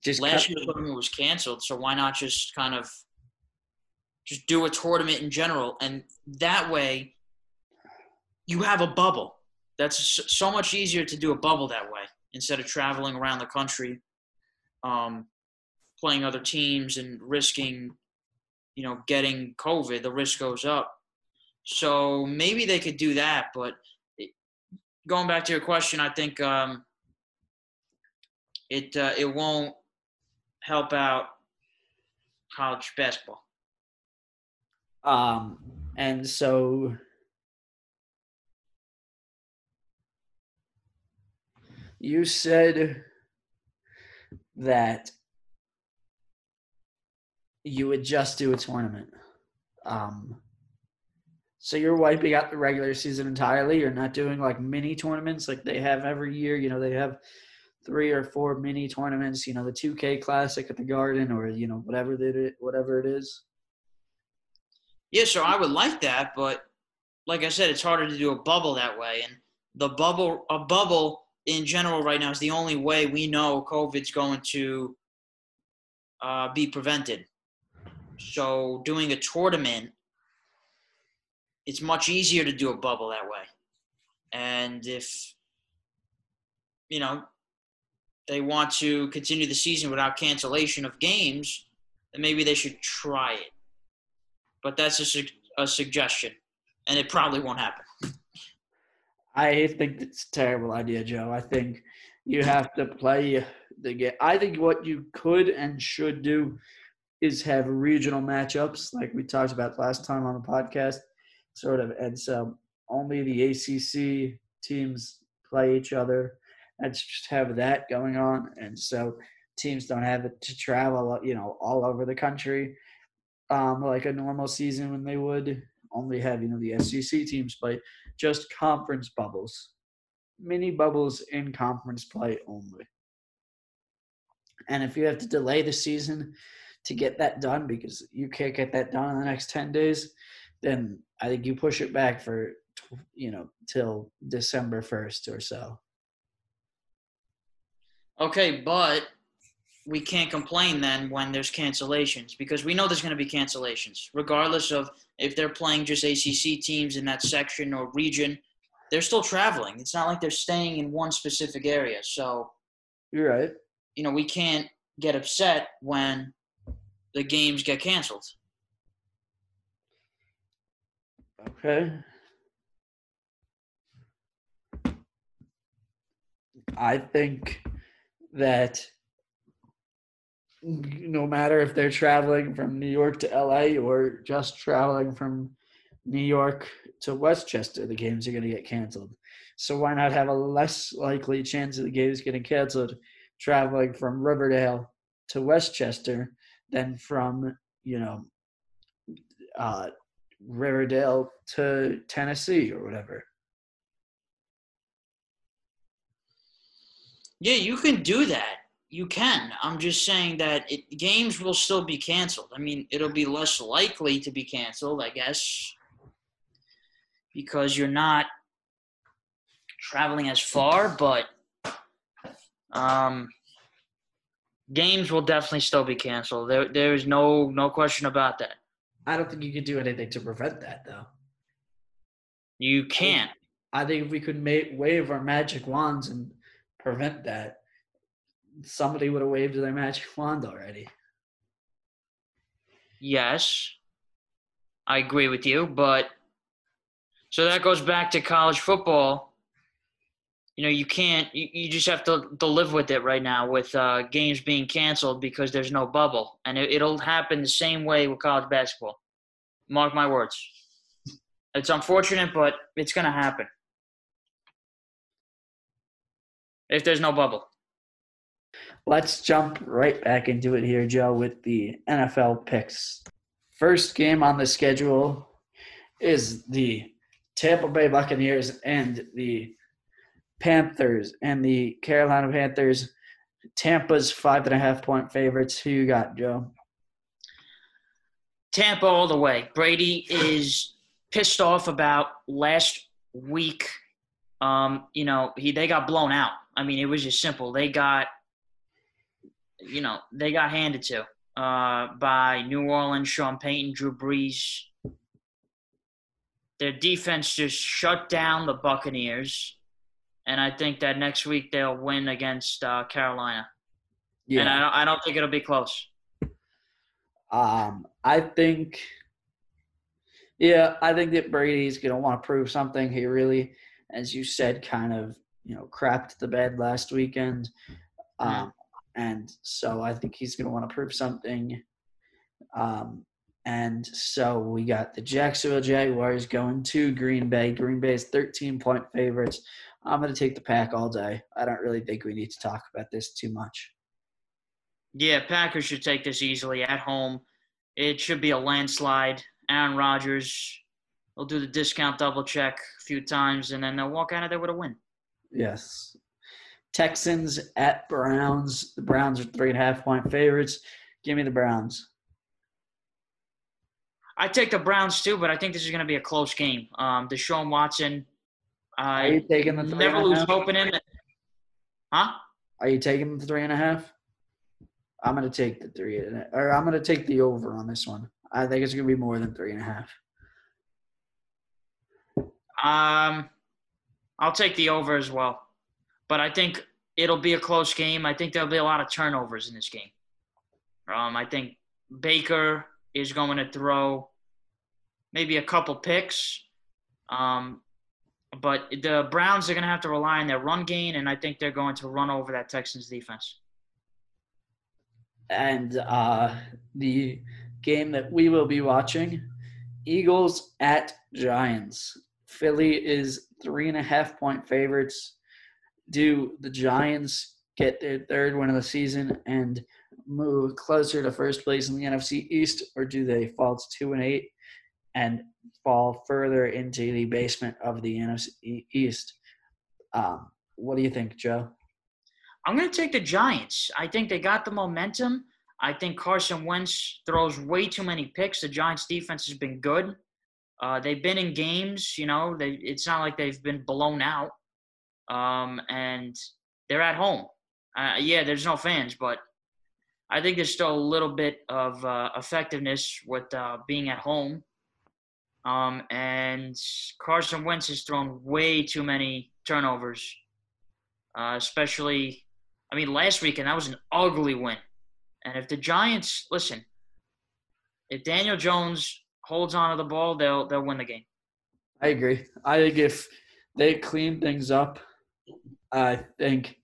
Just last year's tournament was canceled. So why not just kind of just do a tournament in general, and that way you have a bubble. That's so much easier to do a bubble that way instead of traveling around the country, um, playing other teams and risking, you know, getting COVID. The risk goes up. So maybe they could do that, but going back to your question, I think um, it uh, it won't help out college basketball. Um, and so you said that you would just do a tournament. Um, so you're wiping out the regular season entirely. You're not doing like mini tournaments like they have every year. You know, they have three or four mini tournaments. You know, the 2K Classic at the Garden, or you know, whatever that whatever it is. Yeah, sure. I would like that, but like I said, it's harder to do a bubble that way. And the bubble, a bubble in general right now is the only way we know COVID's going to uh, be prevented. So doing a tournament, it's much easier to do a bubble that way. And if, you know, they want to continue the season without cancellation of games, then maybe they should try it but that's a, su- a suggestion, and it probably won't happen. I think it's a terrible idea, Joe. I think you have to play the game. I think what you could and should do is have regional matchups, like we talked about last time on the podcast, sort of. And so only the ACC teams play each other. Let's just have that going on, and so teams don't have to travel, you know, all over the country um, like a normal season when they would only have you know the SEC teams play, just conference bubbles, mini bubbles in conference play only. And if you have to delay the season to get that done because you can't get that done in the next 10 days, then I think you push it back for, you know, till December 1st or so. Okay, but we can't complain then when there's cancellations because we know there's going to be cancellations, regardless of if they're playing just ACC teams in that section or region. They're still traveling. It's not like they're staying in one specific area. So, you're right. You know, we can't get upset when the games get canceled. Okay. I think that no matter if they're traveling from New York to LA or just traveling from New York to Westchester, the games are going to get canceled. So why not have a less likely chance of the games getting canceled traveling from Riverdale to Westchester than from, you know, uh, Riverdale to Tennessee or whatever. Yeah, you can do that. You can. I'm just saying that it, games will still be canceled. I mean, it'll be less likely to be canceled, I guess, because you're not traveling as far. But um, games will definitely still be canceled. There, there is no no question about that. I don't think you could do anything to prevent that, though. You can't. I think if we could make, wave our magic wands and prevent that, somebody would have waved their magic wand already. Yes, I agree with you, but so that goes back to college football. You know, you can't. You, you just have to, to live with it right now, with uh, games being canceled because there's no bubble, and it, it'll happen the same way with college basketball. Mark my words. It's unfortunate, but it's going to happen if there's no bubble. Let's jump right back into it here, Joe, with the NFL picks. First game on the schedule is the Tampa Bay Buccaneers and the Panthers and the Carolina Panthers. Tampa's five and a half point favorites. Who you got, Joe? Tampa all the way. Brady is pissed off about last week. Um, you know, he they got blown out. I mean, it was just simple. They got, you know, they got handed to uh, by New Orleans, Sean Payton, Drew Brees. Their defense just shut down the Buccaneers, and I think that next week they'll win against uh, Carolina. Yeah. And I don't, I don't think it'll be close. Um, I think, yeah, I think that Brady's going to want to prove something. He really, as you said, kind of you know crapped the bed last weekend, um, and so I think he's going to want to prove something. Um, and so we got the Jacksonville Jaguars going to Green Bay. Green Bay is 13 point favorites. I'm going to take the pack all day. I don't really think we need to talk about this too much. Yeah, Packers should take this easily at home. It should be a landslide. Aaron Rodgers will do the discount double check a few times, and then they'll walk out of there with a win. Yes. Texans at Browns. The Browns are three and a half point favorites. Give me the Browns. I take the Browns too, but I think this is going to be a close game. Um, Deshaun Watson. I are you taking the three never lose hope in him. Huh? Are you taking the three and a half? I'm going to take the three, or I'm going to take the over on this one. I think it's going to be more than three and a half. Um, I'll take the over as well. But I think it'll be a close game. I think there'll be a lot of turnovers in this game. Um, I think Baker is going to throw maybe a couple picks. Um, but the Browns are going to have to rely on their run game, and I think they're going to run over that Texans defense. And uh, the game that we will be watching Eagles at Giants. Philly is three and a half point favorites. Do the Giants get their third win of the season and move closer to first place in the NFC East, or do they fall to two and eight and fall further into the basement of the NFC East? Um, what do you think, Joe? I'm going to take the Giants. I think they got the momentum. I think Carson Wentz throws way too many picks. The Giants' defense has been good. Uh, they've been in games, you know. They, it's not like they've been blown out, um, and they're at home. Uh, yeah, there's no fans, but I think there's still a little bit of uh, effectiveness with uh, being at home. Um, and Carson Wentz has thrown way too many turnovers, uh, especially. I mean, last weekend that was an ugly win. And if the Giants listen, if Daniel Jones holds on to the ball, they'll they'll win the game. I agree. I think if they clean things up, I think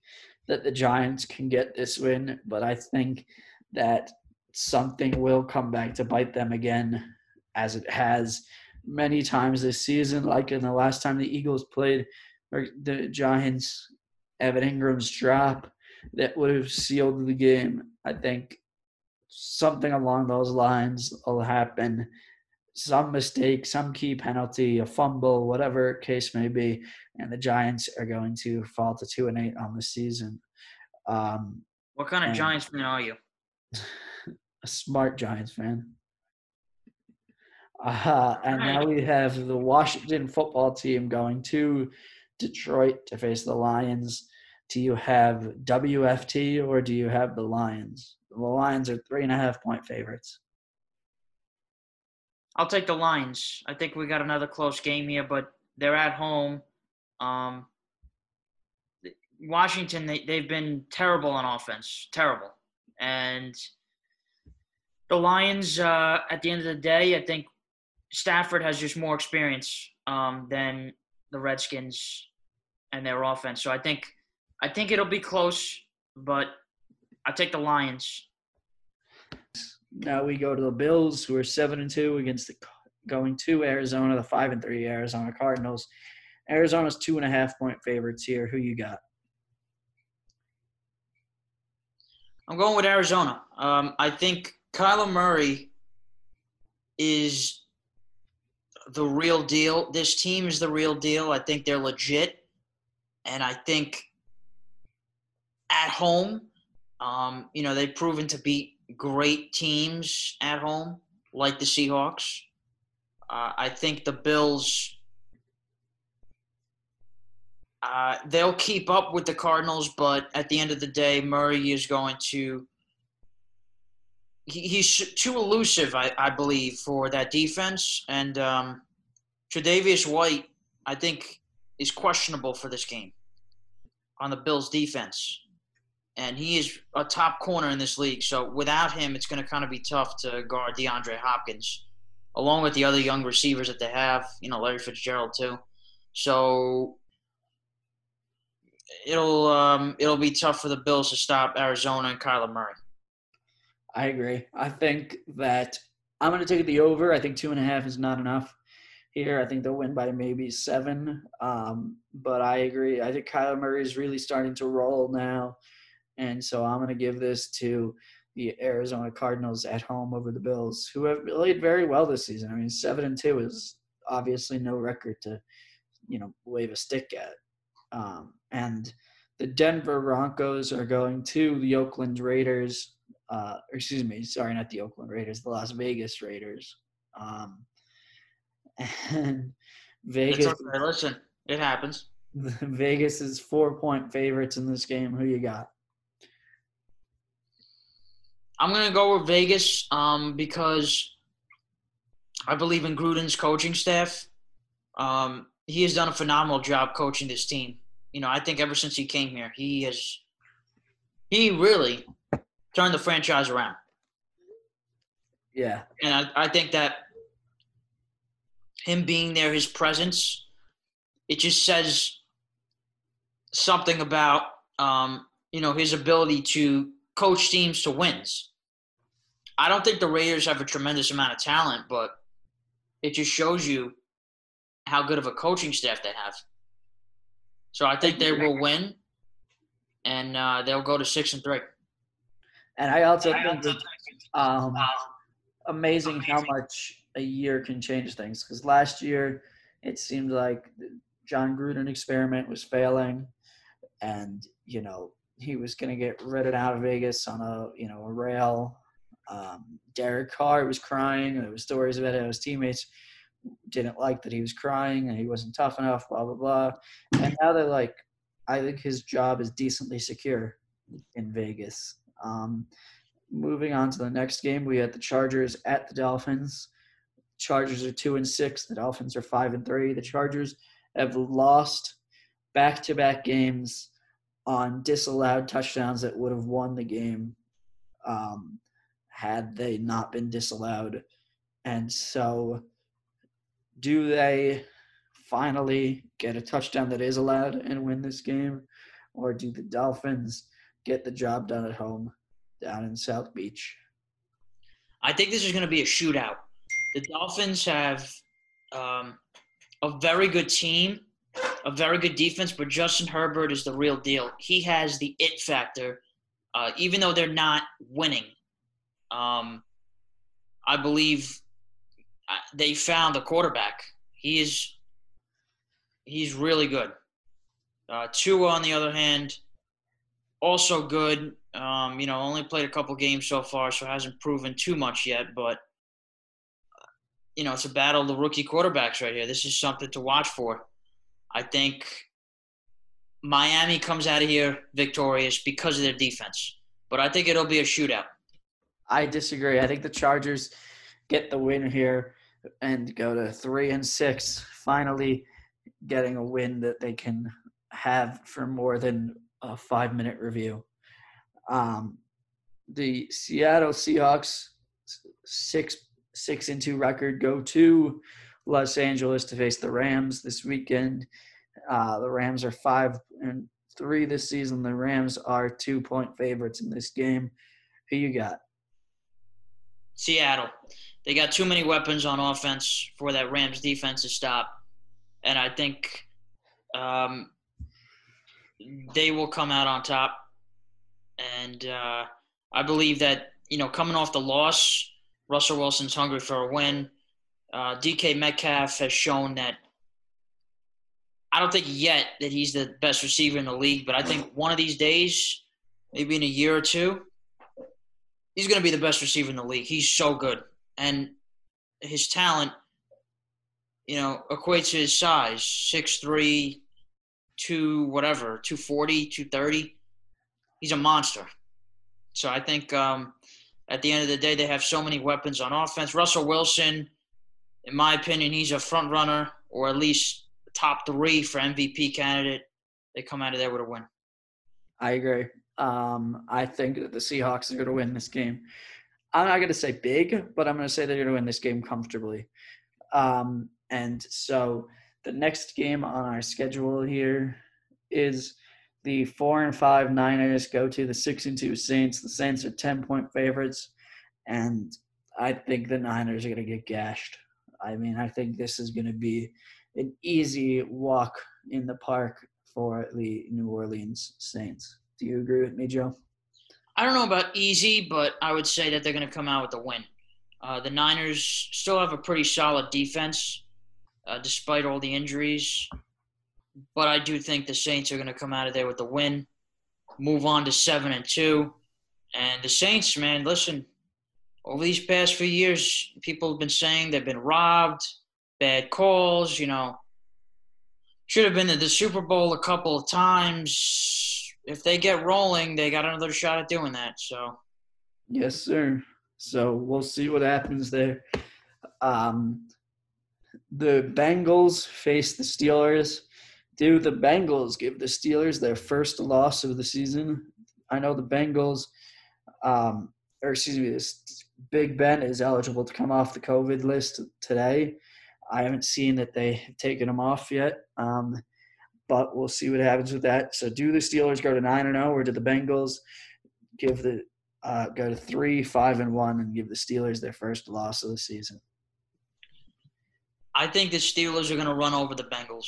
that the Giants can get this win, but I think that something will come back to bite them again, as it has many times this season, like in the last time the Eagles played the Giants, Evan Engram's drop that would have sealed the game. I think something along those lines will happen. Some mistake, some key penalty, a fumble, whatever case may be, and the Giants are going to fall to two and eight on the season. Um, what kind of Giants fan are you? [laughs] A smart Giants fan. Uh, and now we have the Washington football team going to Detroit to face the Lions. Do you have WFT or do you have the Lions? The Lions are three and a half point favorites. I'll take the Lions. I think we got another close game here, but they're at home. Um, Washington, they, they've been terrible on offense, terrible. And the Lions, uh, at the end of the day, I think Stafford has just more experience um, than the Redskins and their offense. So I think I think it'll be close, but I take the Lions. Now we go to the Bills, who are seven and two against the going to Arizona, the five and three Arizona Cardinals. Arizona's two and a half point favorites here. Who you got? I'm going with Arizona. Um, I think Kyler Murray is the real deal. This team is the real deal. I think they're legit. And I think at home, um, you know, they've proven to beat great teams at home, like the Seahawks. Uh, I think the Bills, uh, they'll keep up with the Cardinals, but at the end of the day, Murray is going to he, he's too elusive, I, I believe, for that defense. And um, Tre'Davious White, I think, is questionable for this game on the Bills' defense. And he is a top corner in this league. So without him, it's going to kind of be tough to guard DeAndre Hopkins, along with the other young receivers that they have. You know, Larry Fitzgerald too. So it'll um, it'll be tough for the Bills to stop Arizona and Kyler Murray. I agree. I think that I'm going to take the over. I think two and a half is not enough here. I think they'll win by maybe seven. Um, but I agree. I think Kyler Murray is really starting to roll now. And so I'm going to give this to the Arizona Cardinals at home over the Bills, who have played very well this season. I mean, seven and two is obviously no record to, you know, wave a stick at. Um, and the Denver Broncos are going to the Oakland Raiders uh, excuse me, sorry, not the Oakland Raiders, the Las Vegas Raiders. Um, [laughs] and Vegas. Okay. Listen, it happens. [laughs] Vegas is four point favorites in this game. Who you got? I'm gonna go with Vegas um, because I believe in Gruden's coaching staff. Um, he has done a phenomenal job coaching this team. You know, I think ever since he came here, he has he really turned the franchise around. Yeah. And I, I think that him being there, his presence, it just says something about um, you know his ability to coach teams to wins. I don't think the Raiders have a tremendous amount of talent, but it just shows you how good of a coaching staff they have. So I think they will win, and uh, they'll go to six and three. And I also think it's um, amazing how much a year can change things. Because last year, it seemed like Jon Gruden experiment was failing, and you know he was going to get rid out of Vegas on a you know a rail, Um, Derek Carr was crying. There was stories about how his teammates didn't like that he was crying and he wasn't tough enough. Blah blah blah. And now they're like, I think his job is decently secure in Vegas. Um, moving on to the next game, we had the Chargers at the Dolphins. Chargers are two and six. The Dolphins are five and three. The Chargers have lost back-to-back games on disallowed touchdowns that would have won the game um, had they not been disallowed. And so, do they finally get a touchdown that is allowed and win this game, or do the Dolphins get the job done at home down in South Beach? I think this is going to be a shootout. The Dolphins have um, a very good team, a very good defense, but Justin Herbert is the real deal. He has the it factor, uh, even though they're not winning. Um, I believe uh, they found the quarterback. He is he's really good. Uh, Tua, on the other hand, also good. Um, you know, only played a couple games so far, so hasn't proven too much yet. But you know, it's a battle of the rookie quarterbacks right here. This is something to watch for. I think Miami comes out of here victorious because of their defense, but I think it'll be a shootout. I disagree. I think the Chargers get the win here and go to three and six, finally getting a win that they can have for more than a five minute review. Um, the Seattle Seahawks six six and two record go to Los Angeles to face the Rams this weekend. Uh, the Rams are five and three this season. The Rams are two point favorites in this game. Who you got? Seattle. They got too many weapons on offense for that Rams defense to stop, and I think um, they will come out on top. And uh, I believe that you know, coming off the loss, Russell Wilson's hungry for a win. Uh, DK Metcalf has shown that. I don't think yet that he's the best receiver in the league, but I think one of these days, maybe in a year or two, he's going to be the best receiver in the league. He's so good, and his talent, you know, equates to his size six three, two whatever, 240, 230. He's a monster. So I think um, at the end of the day, they have so many weapons on offense. Russell Wilson, in my opinion, he's a front runner or at least top three for MVP candidate. They come out of there with a win. I agree. Um, I think that the Seahawks are going to win this game. I'm not going to say big, but I'm going to say they're going to win this game comfortably. Um, and so the next game on our schedule here is the four and five Niners go to the six and two Saints. The Saints are ten point favorites, and I think the Niners are going to get gashed. I mean, I think this is going to be an easy walk in the park for the New Orleans Saints. Do you agree with me, Joe? I don't know about easy, but I would say that they're going to come out with a win. Uh, the Niners still have a pretty solid defense, uh, despite all the injuries. But I do think the Saints are going to come out of there with a win, move on to seven and two. And the Saints, man, listen, over these past few years, people have been saying they've been robbed, bad calls, you know. Should have been to the Super Bowl a couple of times if they get rolling, they got another shot at doing that. So, yes, sir. So we'll see what happens there. Um, the Bengals face the Steelers. Do the Bengals give the Steelers their first loss of the season? I know the Bengals, um, or excuse me, this Big Ben is eligible to come off the COVID list today. I haven't seen that they have taken him off yet. Um, but we'll see what happens with that. So, do the Steelers go to nine and zero, or do the Bengals give the uh, go to three, five, and one, and give the Steelers their first loss of the season? I think the Steelers are going to run over the Bengals.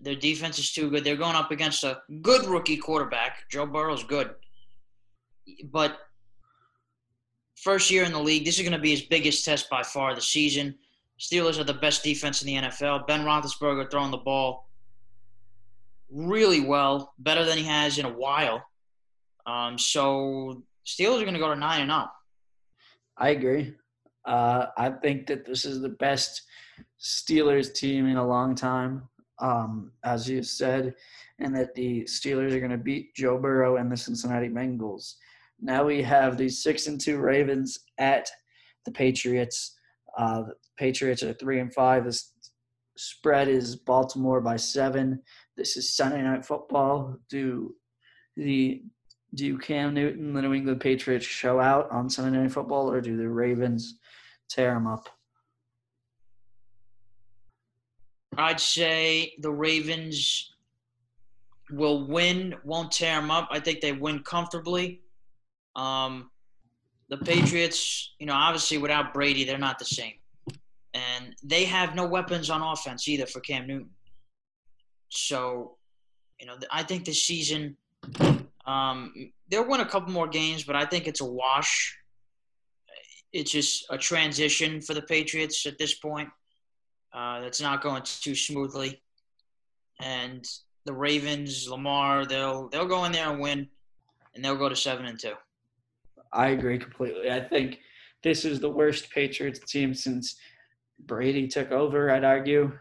Their defense is too good. They're going up against a good rookie quarterback. Joe Burrow's good, but first year in the league, this is going to be his biggest test by far the season. Steelers are the best defense in the NFL. Ben Roethlisberger throwing the ball really well, better than he has in a while. Um, so Steelers are going to go to nine and zero. Oh. I agree. Uh, I think that this is the best Steelers team in a long time, um, as you said, and that the Steelers are going to beat Joe Burrow and the Cincinnati Bengals. Now we have the six and two Ravens at the Patriots. Uh, the Patriots are three and five. This spread is Baltimore by seven. This is Sunday Night Football. Do the do Cam Newton, the New England Patriots, show out on Sunday Night Football, or do the Ravens tear them up? I'd say the Ravens will win, won't tear them up. I think they win comfortably. Um, the Patriots, you know, obviously without Brady, they're not the same. And they have no weapons on offense either for Cam Newton. So, you know, I think this season um, they'll win a couple more games, but I think it's a wash. It's just a transition for the Patriots at this point. Uh, that's not going too smoothly. And the Ravens, Lamar, they'll they'll go in there and win, and they'll go to seven and two. I agree completely. I think this is the worst Patriots team since Brady took over. I'd argue,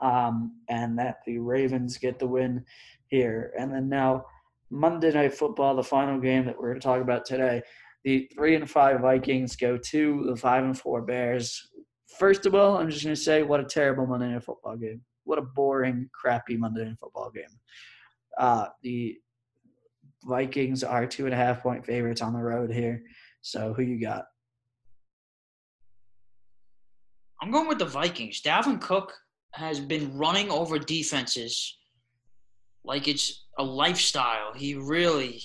um, and that the Ravens get the win here. And then now Monday Night Football, the final game that we're going to talk about today. The three and five Vikings go to the five and four Bears. First of all, I'm just going to say what a terrible Monday Night Football game. What a boring, crappy Monday Night Football game. Uh, the Vikings are two and a half point favorites on the road here. So who you got? I'm going with the Vikings. Dalvin Cook has been running over defenses like it's a lifestyle. He really,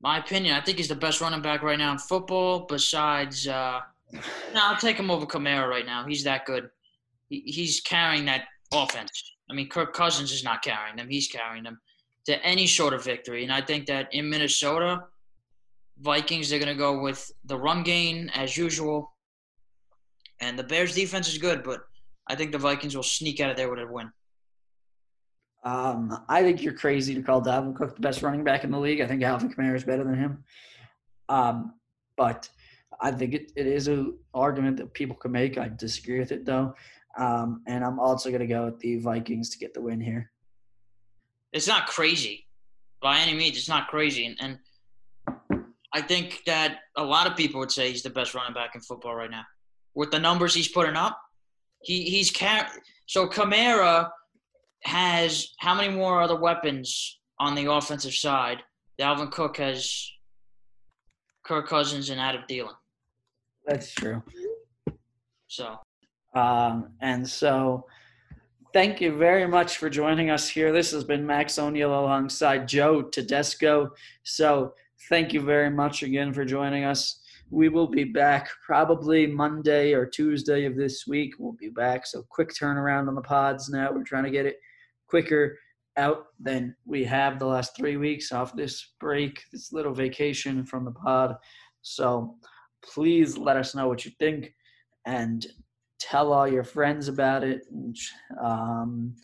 my opinion, I think he's the best running back right now in football. Besides, uh, no, I'll take him over Kamara right now. He's that good. He, he's carrying that offense. I mean, Kirk Cousins is not carrying them. He's carrying them to any sort of victory. And I think that in Minnesota, Vikings, they're going to go with the run game as usual. And the Bears' defense is good, but I think the Vikings will sneak out of there with a win. Um, I think you're crazy to call Dalvin Cook the best running back in the league. I think Alvin Kamara is better than him. Um, but I think it, it is an argument that people can make. I disagree with it though. Um, and I'm also going to go with the Vikings to get the win here. It's not crazy by any means. It's not crazy. And, and I think that a lot of people would say he's the best running back in football right now. With the numbers he's putting up, he, he's car- so Kamara has how many more other weapons on the offensive side? Dalvin Cook has Kirk Cousins and Adam Thielen. That's true. So, um, and so thank you very much for joining us here. This has been Max O'Neill alongside Joe Tedesco. So, thank you very much again for joining us. We will be back probably Monday or Tuesday of this week. We'll be back. So, quick turnaround on the pods now. We're trying to get it quicker out than we have the last three weeks off this break, this little vacation from the pod. So please let us know what you think and tell all your friends about it. Um,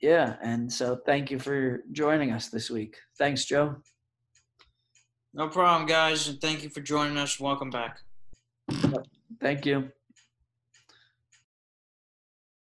yeah, and so thank you for joining us this week. Thanks, Joe. No problem, guys, and thank you for joining us. Welcome back. Thank you.